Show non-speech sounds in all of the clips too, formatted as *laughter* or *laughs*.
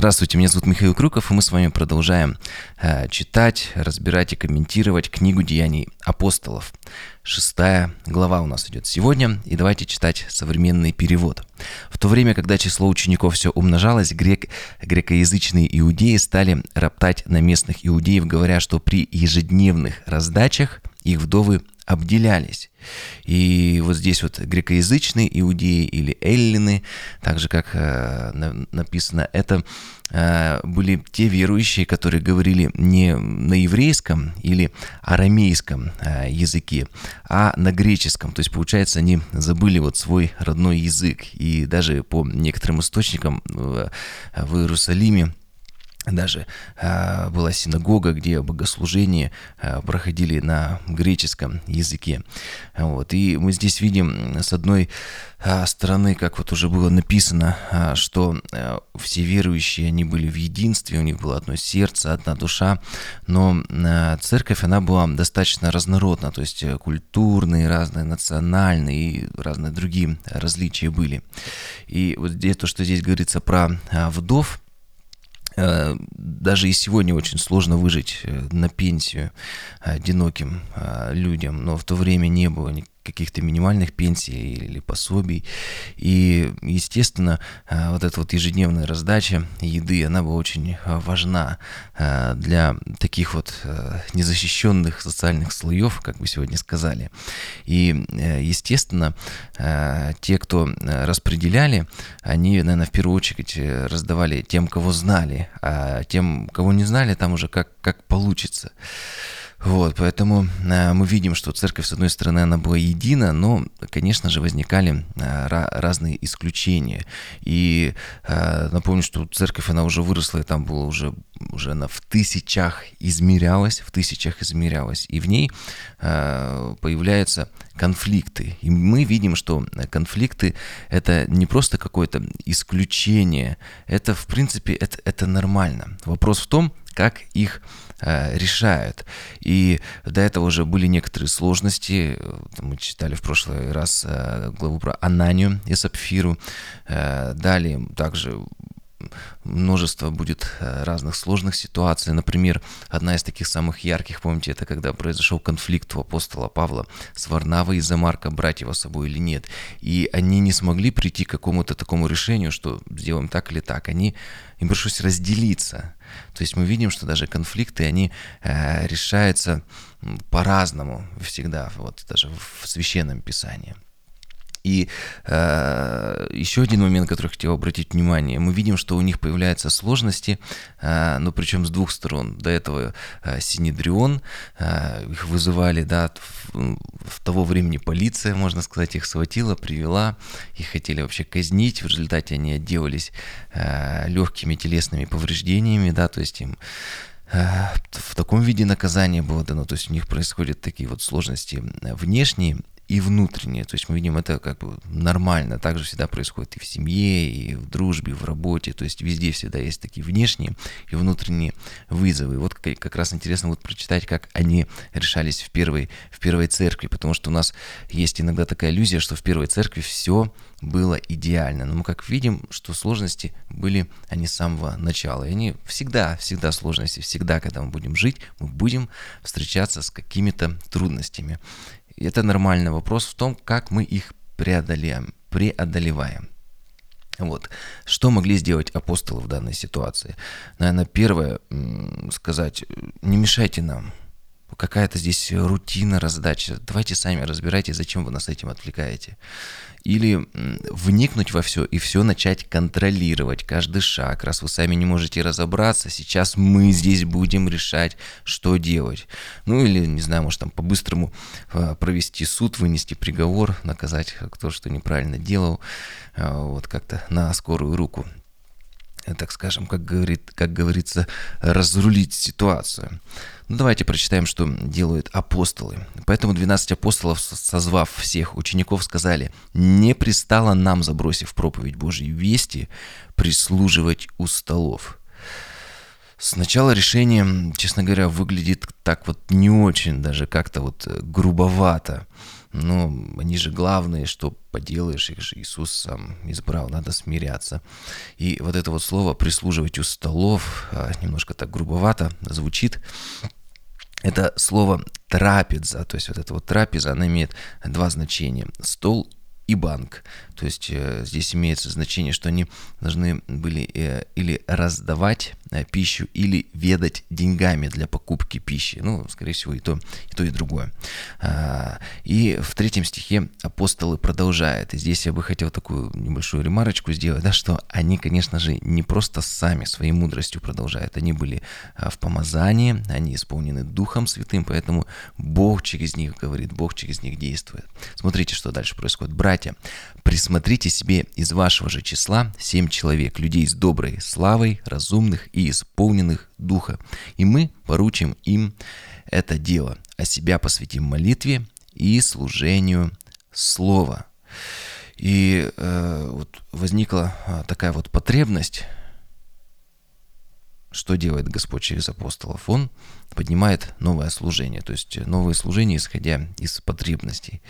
Здравствуйте, меня зовут Михаил Крюков, и мы с вами продолжаем э, читать, разбирать и комментировать книгу Деяний апостолов. Шестая глава у нас идет сегодня, и давайте читать современный перевод. В то время, когда число учеников все умножалось, грек, грекоязычные иудеи стали роптать на местных иудеев, говоря, что при ежедневных раздачах их вдовы обделялись. И вот здесь вот грекоязычные иудеи или эллины, так же как э, написано, это э, были те верующие, которые говорили не на еврейском или арамейском э, языке, а на греческом. То есть, получается, они забыли вот свой родной язык. И даже по некоторым источникам в Иерусалиме даже э, была синагога, где богослужения э, проходили на греческом языке. Вот. И мы здесь видим с одной э, стороны, как вот уже было написано, э, что э, все верующие, они были в единстве, у них было одно сердце, одна душа, но э, церковь, она была достаточно разнородна, то есть культурные, разные национальные и разные другие различия были. И вот то, что здесь говорится про э, вдов, Э, даже и сегодня очень сложно выжить э, на пенсию одиноким э, людям, но в то время не было каких-то минимальных пенсий или пособий. И, естественно, э, вот эта вот ежедневная раздача еды, она была очень э, важна э, для таких вот незащищенных социальных слоев, как вы сегодня сказали. И, естественно, те, кто распределяли, они, наверное, в первую очередь раздавали тем, кого знали, а тем, кого не знали, там уже как, как получится. Вот, поэтому э, мы видим, что церковь, с одной стороны, она была едина, но, конечно же, возникали э, разные исключения. И э, напомню, что церковь, она уже выросла, и там было уже, уже она в тысячах измерялась, в тысячах измерялась. И в ней э, появляются конфликты. И мы видим, что конфликты — это не просто какое-то исключение, это, в принципе, это, это нормально. Вопрос в том, как их Э, решают. И до этого уже были некоторые сложности. Мы читали в прошлый раз э, главу про Ананию и Сапфиру. Э, далее также множество будет разных сложных ситуаций. Например, одна из таких самых ярких, помните, это когда произошел конфликт у апостола Павла с Варнавой из-за Марка, брать его с собой или нет. И они не смогли прийти к какому-то такому решению, что сделаем так или так. Они, им пришлось разделиться. То есть мы видим, что даже конфликты, они э, решаются по-разному всегда, вот даже в священном писании. И э, еще один момент, который хотел обратить внимание, мы видим, что у них появляются сложности, э, но причем с двух сторон. До этого э, Синедрион, э, их вызывали, да, в, в того времени полиция, можно сказать, их схватила, привела, их хотели вообще казнить, в результате они отделались э, легкими телесными повреждениями, да, то есть им э, в таком виде наказания было дано, то есть у них происходят такие вот сложности внешние, и внутреннее. То есть мы видим это как бы нормально. Также всегда происходит и в семье, и в дружбе, и в работе. То есть везде всегда есть такие внешние и внутренние вызовы. И вот как раз интересно вот прочитать, как они решались в первой, в первой церкви. Потому что у нас есть иногда такая иллюзия, что в первой церкви все было идеально. Но мы как видим, что сложности были они с самого начала. И они всегда, всегда сложности, всегда, когда мы будем жить, мы будем встречаться с какими-то трудностями это нормальный вопрос в том, как мы их преодолеем, преодолеваем. Вот. Что могли сделать апостолы в данной ситуации? Наверное, первое, сказать, не мешайте нам. Какая-то здесь рутина раздачи. Давайте сами разбирайтесь, зачем вы нас этим отвлекаете или вникнуть во все и все начать контролировать, каждый шаг. Раз вы сами не можете разобраться, сейчас мы здесь будем решать, что делать. Ну или, не знаю, может там по-быстрому а, провести суд, вынести приговор, наказать кто что неправильно делал, а, вот как-то на скорую руку так скажем, как, говорит, как говорится, разрулить ситуацию. Ну, давайте прочитаем, что делают апостолы. Поэтому 12 апостолов, созвав всех учеников, сказали, «Не пристало нам, забросив проповедь Божьей вести, прислуживать у столов». Сначала решение, честно говоря, выглядит так вот не очень, даже как-то вот э, грубовато. Но они же главные, что поделаешь, их же Иисус сам избрал, надо смиряться. И вот это вот слово «прислуживать у столов» а, немножко так грубовато звучит. Это слово трапеза, то есть вот эта вот трапеза, она имеет два значения. Стол и банк. То есть э, здесь имеется значение, что они должны были э, или раздавать э, пищу, или ведать деньгами для покупки пищи. Ну, скорее всего, и то, и то, и другое. А, и в третьем стихе апостолы продолжают. И здесь я бы хотел такую небольшую ремарочку сделать, да, что они, конечно же, не просто сами своей мудростью продолжают. Они были а, в помазании, они исполнены Духом Святым, поэтому Бог через них говорит, Бог через них действует. Смотрите, что дальше происходит. Братья, Присмотрите себе из вашего же числа семь человек, людей с доброй славой, разумных и исполненных духа. И мы поручим им это дело, а себя посвятим молитве и служению слова. И э, вот возникла а, такая вот потребность что делает Господь через апостолов? Он поднимает новое служение, то есть новые служения, исходя из потребностей.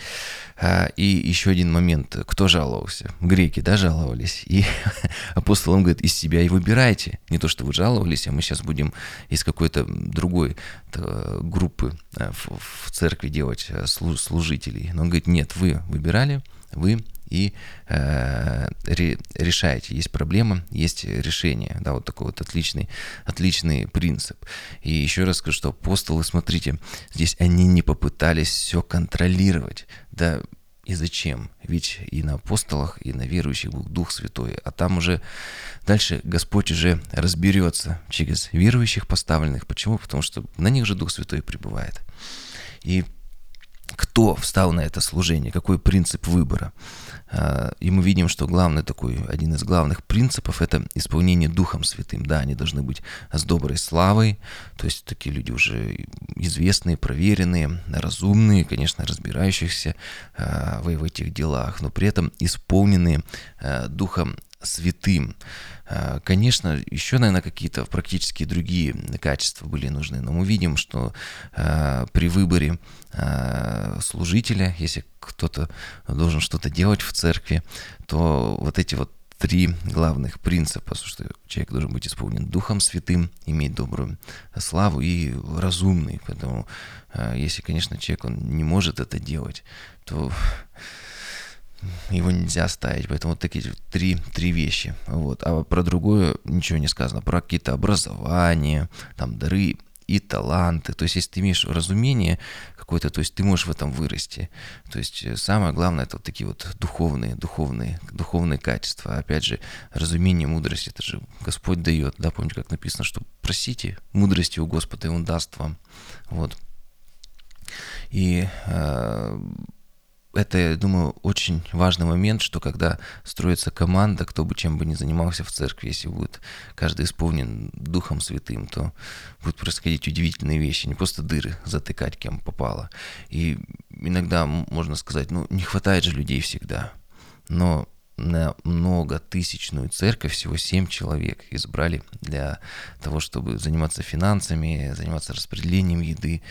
А, и еще один момент. Кто жаловался? Греки, да, жаловались. И *laughs* апостол им говорит, из себя и выбирайте. Не то, что вы жаловались, а мы сейчас будем из какой-то другой группы а, в церкви делать служителей. Но он говорит, нет, вы выбирали, вы и э, ре. Есть проблема, есть решение. Да, вот такой вот отличный, отличный принцип. И еще раз скажу, что апостолы, смотрите, здесь они не попытались все контролировать. Да, и зачем? Ведь и на апостолах, и на верующих был Дух Святой. А там уже дальше Господь уже разберется через верующих поставленных. Почему? Потому что на них же Дух Святой пребывает. И кто встал на это служение, какой принцип выбора. А, и мы видим, что главный такой, один из главных принципов – это исполнение Духом Святым. Да, они должны быть с доброй славой, то есть такие люди уже известные, проверенные, разумные, конечно, разбирающихся а, в этих делах, но при этом исполненные а, Духом Святым. А, конечно, еще, наверное, какие-то практически другие качества были нужны, но мы видим, что э, при выборе э, служителя, если кто-то должен что-то делать в церкви, то вот эти вот три главных принципа, что человек должен быть исполнен Духом Святым, иметь добрую славу и разумный. Поэтому, если, конечно, человек он не может это делать, то его нельзя ставить. Поэтому вот такие три, три вещи. Вот. А про другое ничего не сказано. Про какие-то образования, там, дары и таланты. То есть, если ты имеешь разумение какое-то, то есть ты можешь в этом вырасти. То есть э, самое главное это вот такие вот духовные, духовные, духовные качества. Опять же, разумение, мудрость, это же Господь дает. Да, помните, как написано, что просите мудрости у Господа, и Он даст вам. Вот. И э, это, я думаю, очень важный момент, что когда строится команда, кто бы чем бы ни занимался в церкви, если будет каждый исполнен Духом Святым, то будут происходить удивительные вещи, не просто дыры затыкать, кем попало. И иногда можно сказать, ну, не хватает же людей всегда. Но на многотысячную церковь всего семь человек избрали для того, чтобы заниматься финансами, заниматься распределением еды.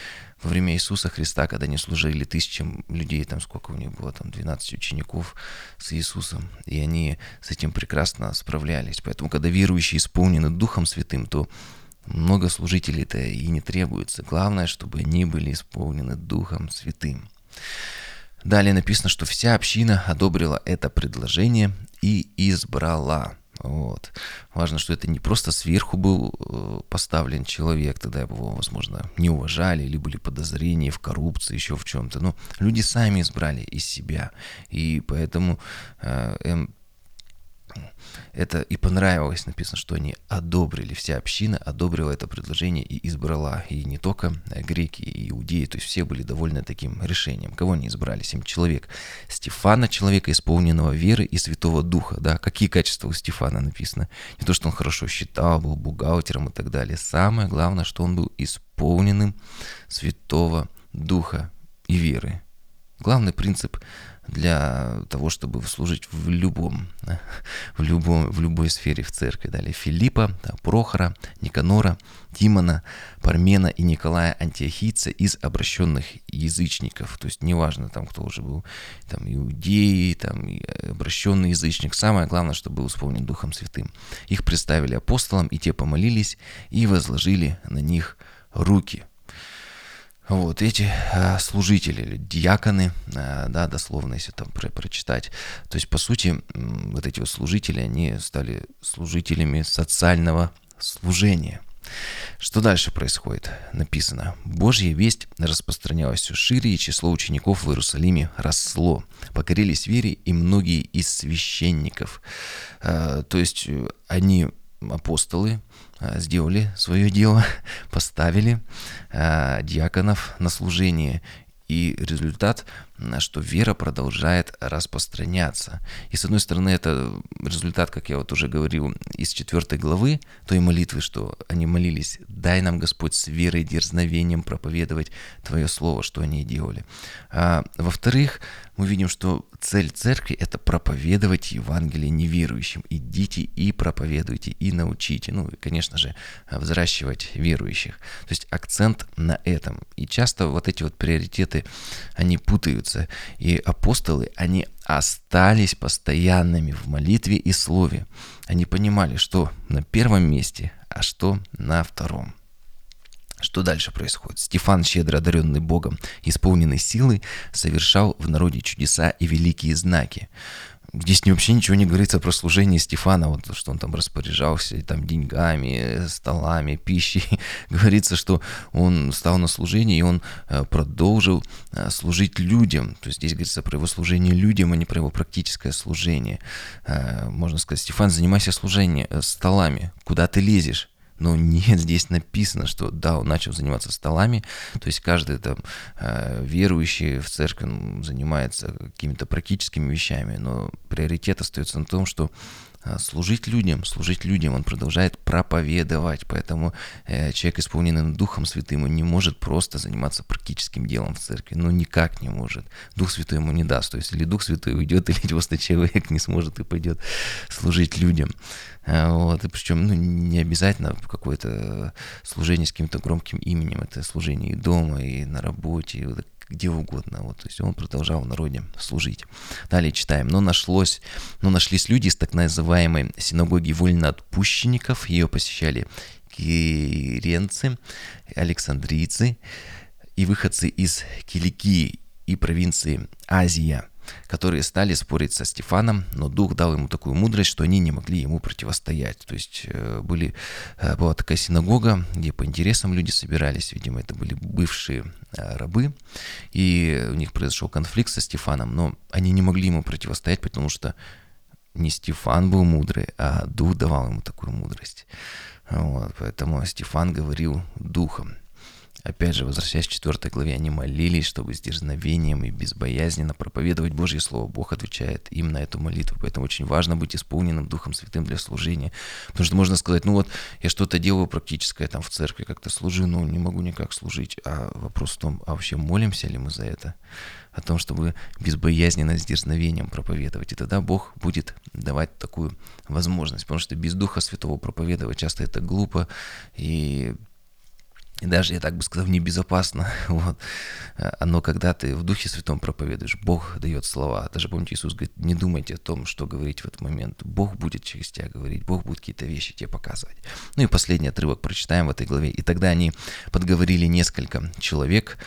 Во время Иисуса Христа, когда они служили тысячам людей, там сколько у них было, там 12 учеников с Иисусом, и они с этим прекрасно справлялись. Поэтому, когда верующие исполнены Духом Святым, то много служителей-то и не требуется. Главное, чтобы они были исполнены Духом Святым. Далее написано, что вся община одобрила это предложение и избрала. Вот. Важно, что это не просто сверху был э, поставлен человек, тогда его, возможно, не уважали, или были подозрения в коррупции, еще в чем-то. Но люди сами избрали из себя. И поэтому э, эм, это и понравилось, написано, что они одобрили, вся община одобрила это предложение и избрала. И не только греки и иудеи, то есть все были довольны таким решением. Кого они избрали? Семь человек. Стефана, человека, исполненного веры и Святого Духа. Да? Какие качества у Стефана написано? Не то, что он хорошо считал, был бухгалтером и так далее. Самое главное, что он был исполненным Святого Духа и веры. Главный принцип для того, чтобы служить в любом, *laughs* в любом, в любой сфере в церкви. Далее Филиппа, Прохора, Никанора, Тимона, Пармена и Николая Антиохийца из обращенных язычников. То есть неважно, там кто уже был, там иудеи, там обращенный язычник. Самое главное, чтобы был исполнен Духом Святым. Их представили апостолам, и те помолились и возложили на них руки. Вот эти а, служители или диаконы, а, да, дословно, если там про прочитать, то есть, по сути, вот эти вот служители, они стали служителями социального служения. Что дальше происходит? Написано. Божья весть распространялась все шире, и число учеников в Иерусалиме росло. Покорились вере и многие из священников. А, то есть, э, они апостолы а, сделали свое дело, *laughs* поставили а, диаконов на служение. И результат что вера продолжает распространяться. И с одной стороны, это результат, как я вот уже говорил, из четвертой главы той молитвы, что они молились, дай нам, Господь, с верой и дерзновением проповедовать Твое Слово, что они делали. А, во-вторых, мы видим, что цель церкви – это проповедовать Евангелие неверующим. Идите и проповедуйте, и научите. Ну, и, конечно же, взращивать верующих. То есть акцент на этом. И часто вот эти вот приоритеты, они путаются находятся. И апостолы, они остались постоянными в молитве и слове. Они понимали, что на первом месте, а что на втором. Что дальше происходит? Стефан, щедро одаренный Богом, исполненный силы, совершал в народе чудеса и великие знаки. Здесь вообще ничего не говорится про служение Стефана, вот что он там распоряжался там деньгами, столами, пищей. *laughs* говорится, что он стал на служение, и он э, продолжил э, служить людям. То есть здесь говорится про его служение людям, а не про его практическое служение. Э, можно сказать, Стефан, занимайся служением, столами. Куда ты лезешь? Но нет, здесь написано, что да, он начал заниматься столами, то есть каждый там э, верующий в церкви занимается какими-то практическими вещами, но приоритет остается на том, что служить людям, служить людям, он продолжает проповедовать, поэтому э, человек, исполненный Духом Святым, он не может просто заниматься практическим делом в церкви, ну никак не может. Дух Святой ему не даст, то есть или Дух Святой уйдет, *laughs* или просто человек не сможет и пойдет служить людям. Э, вот, и причем ну, не обязательно какое-то служение с каким-то громким именем, это служение и дома, и на работе, и вот, где угодно. Вот, то есть он продолжал в народе служить. Далее читаем. Но нашлось, но нашлись люди из так называемой синагоги вольноотпущенников. Ее посещали киренцы, александрийцы и выходцы из Киликии и провинции Азия – которые стали спорить со Стефаном, но Дух дал ему такую мудрость, что они не могли ему противостоять. То есть э, были, э, была такая синагога, где по интересам люди собирались, видимо, это были бывшие э, рабы, и у них произошел конфликт со Стефаном, но они не могли ему противостоять, потому что не Стефан был мудрый, а Дух давал ему такую мудрость. Вот, поэтому Стефан говорил духом. Опять же, возвращаясь к 4 главе, они молились, чтобы с дерзновением и безбоязненно проповедовать Божье Слово. Бог отвечает им на эту молитву. Поэтому очень важно быть исполненным Духом Святым для служения. Потому что можно сказать, ну вот, я что-то делаю практическое там в церкви, как-то служу, но не могу никак служить. А вопрос в том, а вообще молимся ли мы за это? О том, чтобы безбоязненно, с дерзновением проповедовать. И тогда Бог будет давать такую возможность. Потому что без Духа Святого проповедовать часто это глупо. И и даже, я так бы сказал, небезопасно. *laughs* Вот. Но когда ты в Духе Святом проповедуешь, Бог дает слова. Даже помните, Иисус говорит, не думайте о том, что говорить в этот момент. Бог будет через тебя говорить, Бог будет какие-то вещи тебе показывать. Ну и последний отрывок прочитаем в этой главе. «И тогда они подговорили несколько человек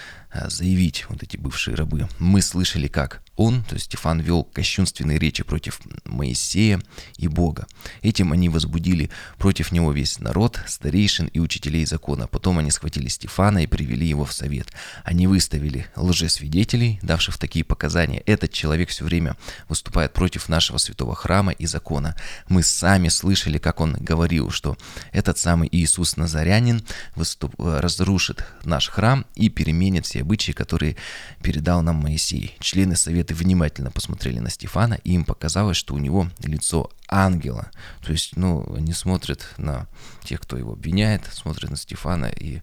заявить, вот эти бывшие рабы. Мы слышали, как он, то есть Стефан, вел кощунственные речи против Моисея и Бога. Этим они возбудили против него весь народ, старейшин и учителей закона. Потом они схватили Стефана и привели его в совет. Они выставили лжесвидетелей, давших такие показания. Этот человек все время выступает против нашего святого храма и закона. Мы сами слышали, как он говорил, что этот самый Иисус Назарянин выступ... разрушит наш храм и переменит все обычаи, которые передал нам Моисей. Члены совета внимательно посмотрели на Стефана, и им показалось, что у него лицо ангела. То есть, ну, они смотрят на тех, кто его обвиняет, смотрят на Стефана и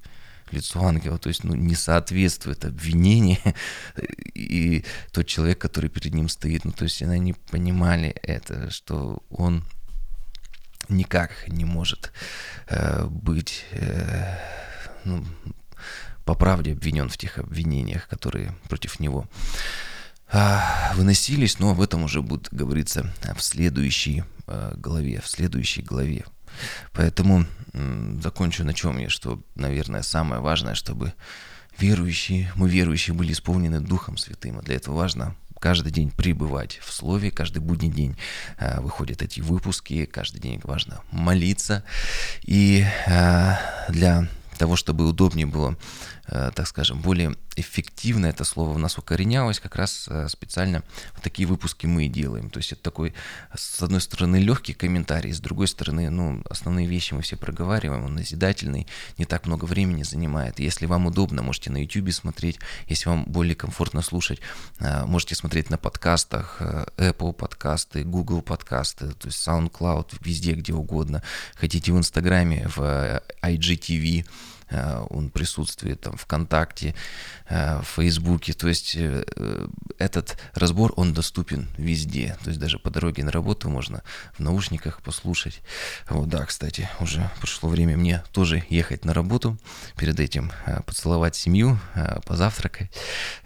лицу ангела, то есть ну, не соответствует обвинение *laughs* и тот человек, который перед ним стоит, ну то есть они не понимали это, что он никак не может э, быть э, ну, по правде обвинен в тех обвинениях, которые против него э, выносились, но об этом уже будет говориться в следующей э, главе, в следующей главе. Поэтому закончу на чем я, что, наверное, самое важное, чтобы верующие, мы верующие были исполнены Духом Святым, а для этого важно каждый день пребывать в Слове, каждый будний день э, выходят эти выпуски, каждый день важно молиться. И для того, чтобы удобнее было Э, так скажем, более эффективно это слово в нас укоренялось, как раз э, специально вот такие выпуски мы и делаем. То есть это такой, с одной стороны, легкий комментарий, с другой стороны, ну, основные вещи мы все проговариваем, он назидательный, не так много времени занимает. Если вам удобно, можете на YouTube смотреть, если вам более комфортно слушать, э, можете смотреть на подкастах, Apple подкасты, Google подкасты, то есть SoundCloud, везде, где угодно. Хотите в Инстаграме, в IGTV, Э, он присутствует там ВКонтакте, э, в Фейсбуке. То есть э, этот разбор, он доступен везде. То есть даже по дороге на работу можно в наушниках послушать. Вот, да, кстати, уже пришло время мне тоже ехать на работу. Перед этим поцеловать семью, позавтракать,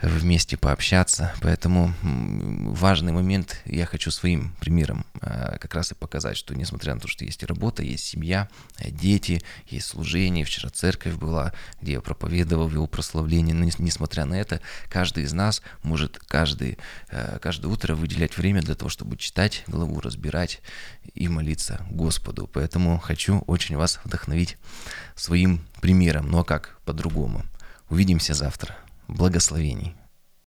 вместе пообщаться. Поэтому важный момент я хочу своим примером как раз и показать, что несмотря на то, что есть работа, есть семья, дети, есть служение, вчера церковь, церковь была, где я проповедовал, вел прославление. Но несмотря на это, каждый из нас может каждый, э, каждое утро выделять время для того, чтобы читать главу, разбирать и молиться Господу. Поэтому хочу очень вас вдохновить своим примером. Ну а как по-другому? Увидимся завтра. Благословений.